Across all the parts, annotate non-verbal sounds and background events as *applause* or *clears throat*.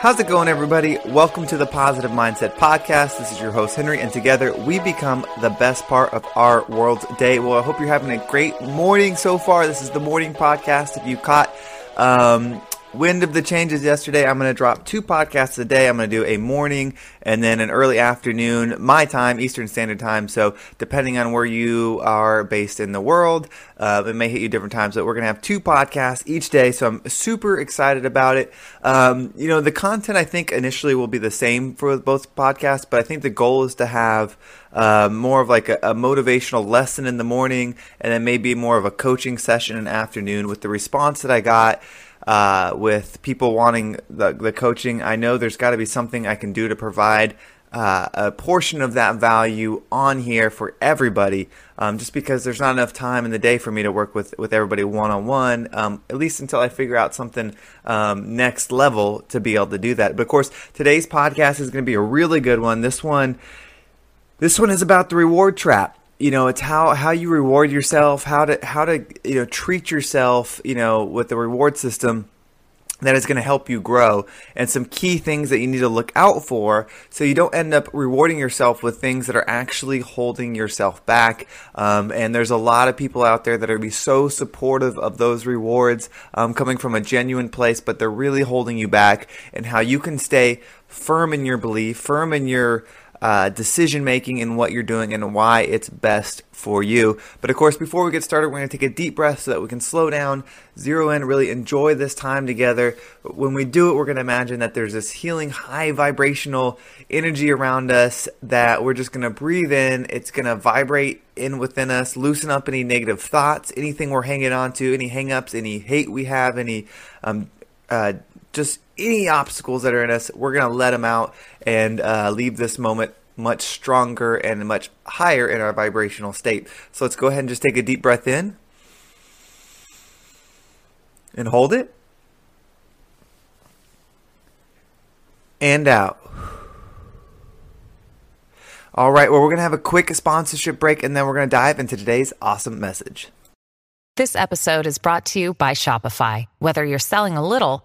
How's it going, everybody? Welcome to the Positive Mindset Podcast. This is your host, Henry, and together we become the best part of our world's day. Well, I hope you're having a great morning so far. This is the morning podcast. If you caught um, wind of the changes yesterday. I'm going to drop two podcasts a day. I'm going to do a morning and then an early afternoon, my time, Eastern Standard Time. So depending on where you are based in the world, uh, it may hit you different times. But we're going to have two podcasts each day. So I'm super excited about it. Um, you know, the content I think initially will be the same for both podcasts, but I think the goal is to have uh, more of like a, a, motivational lesson in the morning and then maybe more of a coaching session in the afternoon with the response that I got uh, with people wanting the, the coaching. I know there's got to be something I can do to provide uh, a portion of that value on here for everybody, um, just because there's not enough time in the day for me to work with, with everybody one on one, at least until I figure out something um, next level to be able to do that. But of course, today's podcast is going to be a really good one. This one, this one is about the reward trap you know it's how how you reward yourself how to how to you know treat yourself you know with the reward system that is going to help you grow and some key things that you need to look out for so you don't end up rewarding yourself with things that are actually holding yourself back um, and there's a lot of people out there that are be so supportive of those rewards um, coming from a genuine place but they're really holding you back and how you can stay firm in your belief firm in your uh, decision making in what you're doing and why it's best for you. But of course, before we get started, we're going to take a deep breath so that we can slow down, zero in, really enjoy this time together. When we do it, we're going to imagine that there's this healing, high vibrational energy around us that we're just going to breathe in. It's going to vibrate in within us, loosen up any negative thoughts, anything we're hanging on to, any hangups, any hate we have, any um, uh, just any obstacles that are in us, we're going to let them out and uh, leave this moment much stronger and much higher in our vibrational state. So let's go ahead and just take a deep breath in and hold it and out. All right, well, we're going to have a quick sponsorship break and then we're going to dive into today's awesome message. This episode is brought to you by Shopify. Whether you're selling a little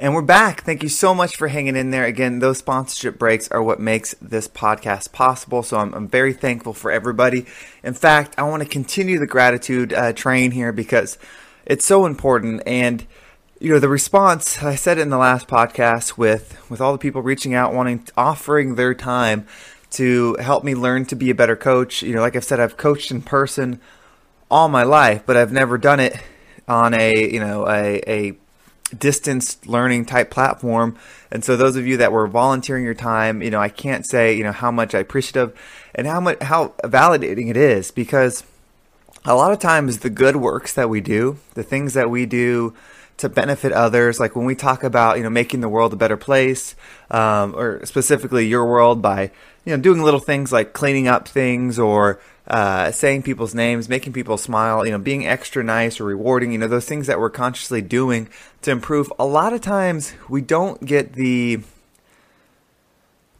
And we're back. Thank you so much for hanging in there. Again, those sponsorship breaks are what makes this podcast possible. So I'm, I'm very thankful for everybody. In fact, I want to continue the gratitude uh, train here because it's so important. And you know the response I said it in the last podcast with with all the people reaching out, wanting offering their time to help me learn to be a better coach. You know, like I've said, I've coached in person all my life, but I've never done it on a you know a, a distance learning type platform. And so those of you that were volunteering your time, you know, I can't say, you know, how much I appreciative and how much how validating it is because a lot of times the good works that we do, the things that we do to benefit others, like when we talk about, you know, making the world a better place, um, or specifically your world by, you know, doing little things like cleaning up things or uh, saying people's names, making people smile, you know, being extra nice or rewarding, you know, those things that we're consciously doing to improve. A lot of times we don't get the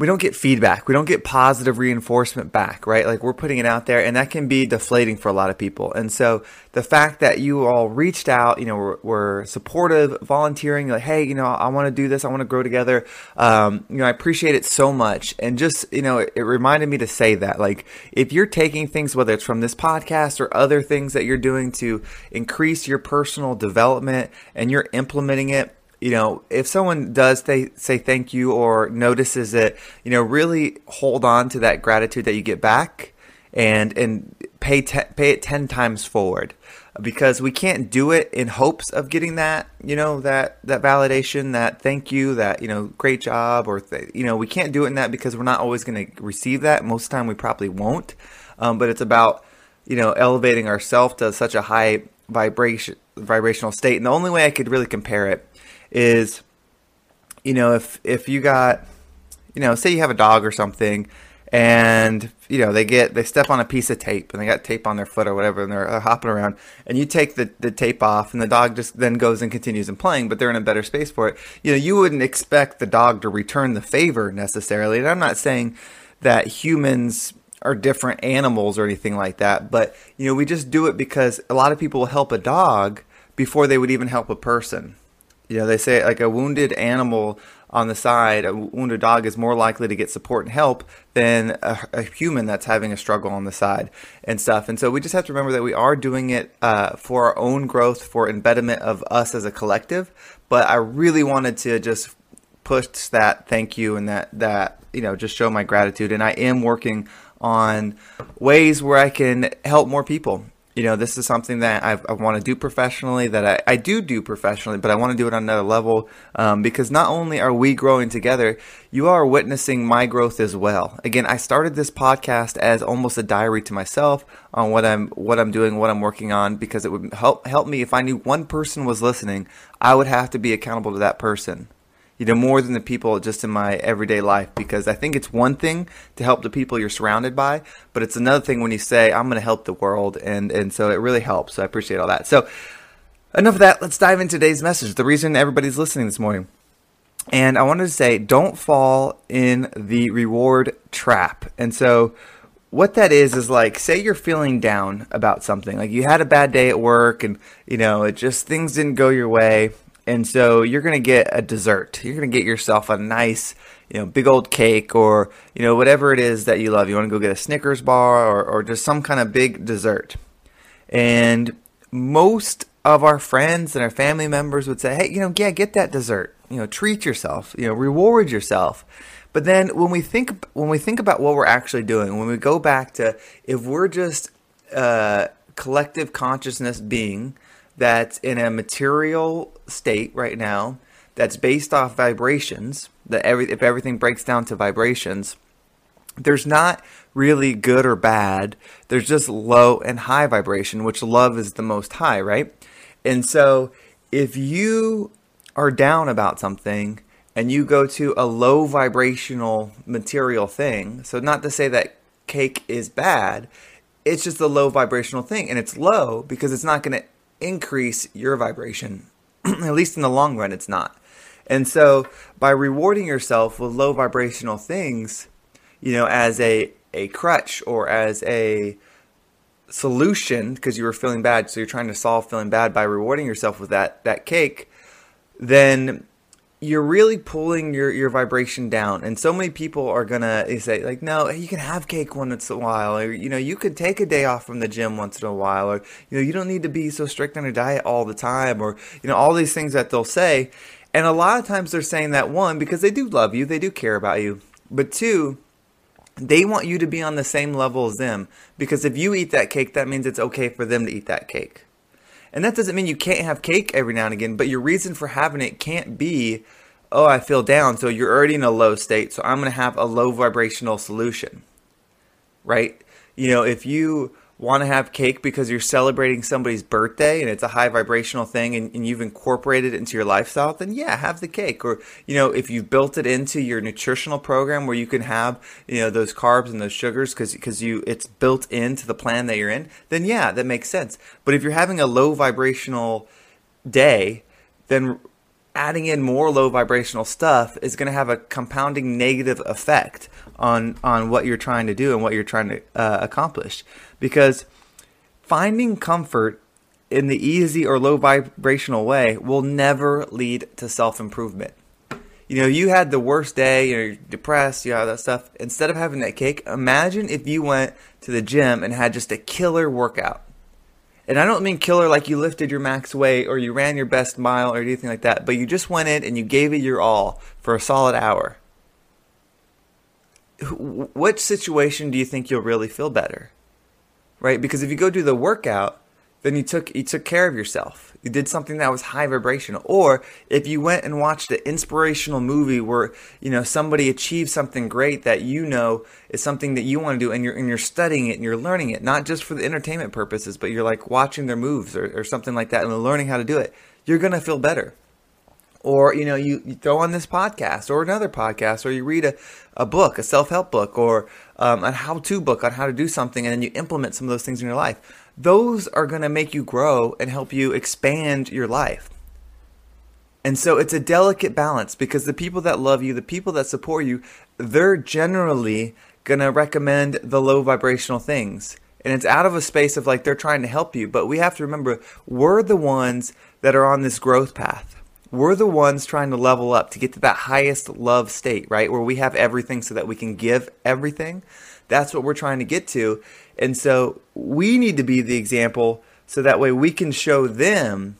we don't get feedback. We don't get positive reinforcement back, right? Like we're putting it out there and that can be deflating for a lot of people. And so the fact that you all reached out, you know, were, were supportive, volunteering, like, hey, you know, I want to do this. I want to grow together. Um, you know, I appreciate it so much. And just, you know, it, it reminded me to say that, like, if you're taking things, whether it's from this podcast or other things that you're doing to increase your personal development and you're implementing it, you know, if someone does say, say thank you or notices it, you know, really hold on to that gratitude that you get back and and pay te- pay it 10 times forward because we can't do it in hopes of getting that, you know, that that validation, that thank you, that, you know, great job or th- you know, we can't do it in that because we're not always going to receive that. Most of the time we probably won't. Um, but it's about, you know, elevating ourselves to such a high vibration vibrational state. And the only way I could really compare it is, you know, if if you got, you know, say you have a dog or something, and you know they get they step on a piece of tape and they got tape on their foot or whatever and they're, they're hopping around and you take the, the tape off and the dog just then goes and continues and playing but they're in a better space for it you know you wouldn't expect the dog to return the favor necessarily. And i'm not saying that humans are different animals or anything like that but you know we just do it because a lot of people will help a dog before they would even help a person you know they say like a wounded animal on the side, a wounded dog is more likely to get support and help than a, a, human that's having a struggle on the side and stuff. And so we just have to remember that we are doing it uh, for our own growth, for embedment of us as a collective. But I really wanted to just push that thank you and that that you know just show my gratitude. And I am working on ways where I can help more people you know, this is something that I, I want to do professionally, that I, I do do professionally, but I want to do it on another level um, because not only are we growing together, you are witnessing my growth as well. Again, I started this podcast as almost a diary to myself on what I'm what I'm doing, what I'm working on, because it would help help me if I knew one person was listening, I would have to be accountable to that person you know, more than the people just in my everyday life because I think it's one thing to help the people you're surrounded by, but it's another thing when you say, I'm going to help the world. And, and so it really helps. So I appreciate all that. So enough of that. Let's dive into today's message. The reason everybody's listening this morning. And I wanted to say, don't fall in the reward trap. And so what that is is like say you're feeling down about something like you had a bad day at work and you know it just things didn't go your way and so you're going to get a dessert. You're going to get yourself a nice, you know, big old cake or, you know, whatever it is that you love. You want to go get a Snickers bar or, or just some kind of big dessert. And most of our friends and our family members would say, hey, you know, yeah, get that dessert. You know, treat yourself, you know, reward yourself. But then when we think when we think about what we're actually doing, when we go back to if we're just a collective consciousness being that's in a material state right now that's based off vibrations that every if everything breaks down to vibrations there's not really good or bad. There's just low and high vibration which love is the most high right? And so if you are down about something and you go to a low vibrational material thing so not to say that cake is bad it's just a low vibrational thing. And it's low because it's not going to increase your vibration. *clears throat* At least in the long run, it's not. And so by rewarding yourself with low vibrational things, you know, as a, a crutch or as a solution because you were feeling bad, so you're trying to solve feeling bad by rewarding yourself with that that cake, then you're really pulling your, your vibration down. And so many people are gonna say like, no, you can have cake once in a while, or you know, you could take a day off from the gym once in a while, or you know, you don't need to be so strict on your diet all the time, or you know, all these things that they'll say. And a lot of times they're saying that one because they do love you, they do care about you, but two. They want you to be on the same level as them because if you eat that cake, that means it's okay for them to eat that cake. And that doesn't mean you can't have cake every now and again, but your reason for having it can't be, oh, I feel down, so you're already in a low state, so I'm going to have a low vibrational solution. Right? You know, if you want to have cake because you're celebrating somebody's birthday and it's a high vibrational thing and, and, you've incorporated it into your lifestyle, then yeah, have the cake. Or, you know, if you've built it into your nutritional program where you can have, you know, those carbs and those sugars because because you it's built into the plan that you're in, then yeah, that makes sense. But if you're having a low vibrational day, then adding in more low vibrational stuff is going to have a compounding negative effect on on what you're trying to do and what you're trying to uh, accomplish. Because finding comfort in the easy or low vibrational way will never lead to self-improvement. You know you had the worst day you're depressed you have that stuff. Instead of having that cake imagine if you went to the gym and had just a killer workout and I don't mean killer like you lifted your max weight or you ran your best mile or anything like that, but you just went in and you gave it your all for a solid hour. Which situation do you think you'll really feel better? Right? Because if you go do the workout, then you took you took care of yourself. You did something that was high vibrational. Or if you went and watched an inspirational movie where you know somebody achieved something great that you know is something that you want to do, and you're and you're studying it and you're learning it, not just for the entertainment purposes, but you're like watching their moves or, or something like that and learning how to do it. You're gonna feel better. or you know you, you, throw on this podcast or another podcast or you read a, a book a self-help book or um, a how-to book on how to do something and then you implement some of those things in your life those are going to make you grow and help you expand your life and so it's a delicate balance because the people that love you the people that support you they're generally going to recommend the low vibrational things and it's out of a space of like they're trying to help you but we have to remember we're the ones that are on this growth path we're the ones trying to level up to get to that highest love state, right? Where we have everything so that we can give everything. That's what we're trying to get to. And so we need to be the example so that way we can show them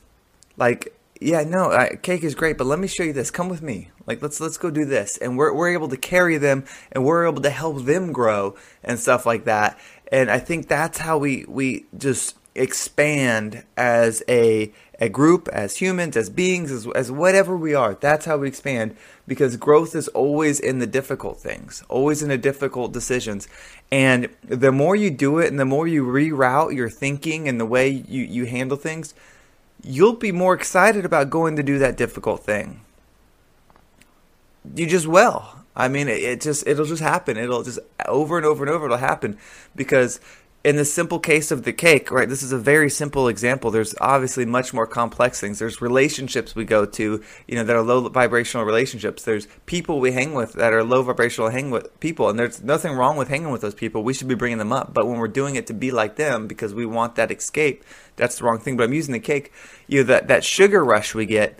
like yeah, no, I, cake is great, but let me show you this. Come with me. Like let's let's go do this. And we're we're able to carry them and we're able to help them grow and stuff like that. And I think that's how we we just expand as a a group, as humans, as beings, as, as whatever we are. That's how we expand because growth is always in the difficult things, always in the difficult decisions. And the more you do it and the more you reroute your thinking and the way you, you handle things, you'll be more excited about going to do that difficult thing. You just will. I mean, it, it just it'll just happen. It'll just over and over and over it'll happen because in the simple case of the cake, right? This is a very simple example. There's obviously much more complex things. There's relationships we go to, you know, that are low vibrational relationships. There's people we hang with that are low vibrational hang with people, and there's nothing wrong with hanging with those people. We should be bringing them up. But when we're doing it to be like them because we want that escape, that's the wrong thing. But I'm using the cake, you know, that that sugar rush we get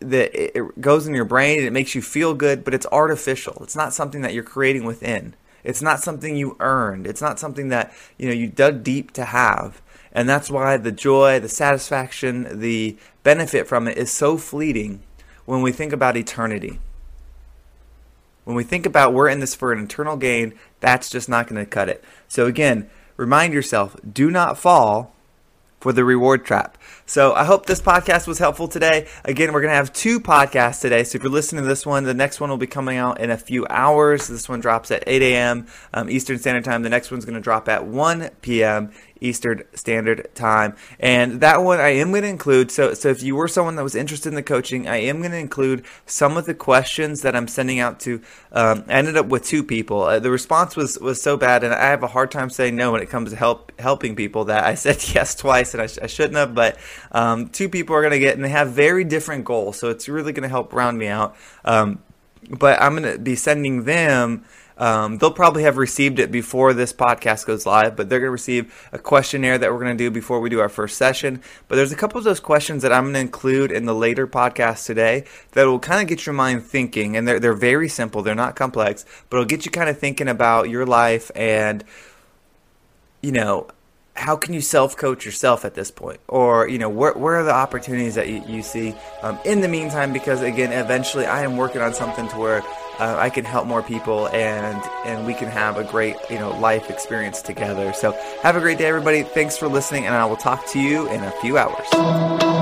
that it goes in your brain and it makes you feel good, but it's artificial. It's not something that you're creating within. It's not something you earned. It's not something that, you know, you dug deep to have. And that's why the joy, the satisfaction, the benefit from it is so fleeting when we think about eternity. When we think about we're in this for an eternal gain, that's just not going to cut it. So again, remind yourself, do not fall for the reward trap. So I hope this podcast was helpful today. Again, we're going to have two podcasts today. So if you're listening to this one, the next one will be coming out in a few hours. This one drops at 8 a.m. Um, Eastern Standard Time. The next one's going to drop at 1 p.m. Eastern Standard Time. And that one I am going to include. So, so if you were someone that was interested in the coaching, I am going to include some of the questions that I'm sending out to. Um, I ended up with two people. Uh, the response was was so bad, and I have a hard time saying no when it comes to help helping people. That I *laughs* said yes twice, and I, sh- I shouldn't have. But um, two people are going to get, and they have very different goals. So it's really going to help round me out. Um, but I'm going to be sending them um, they'll probably have received it before this podcast goes live, but they're going to receive a questionnaire that we're going to do before we do our first session. But there's a couple of those questions that I'm going to include in the later podcast today that will kind of get your mind thinking. And they're, they're very simple, they're not complex, but it'll get you kind of thinking about your life and, you know, how can you self coach yourself at this point? Or you know where, where are the opportunities that you, you see um, in the meantime? Because again eventually i am working on something to where uh, i can help more people and and we can have a great you know life experience together. So have a great day everybody. Thanks for listening and i will talk to you in a few hours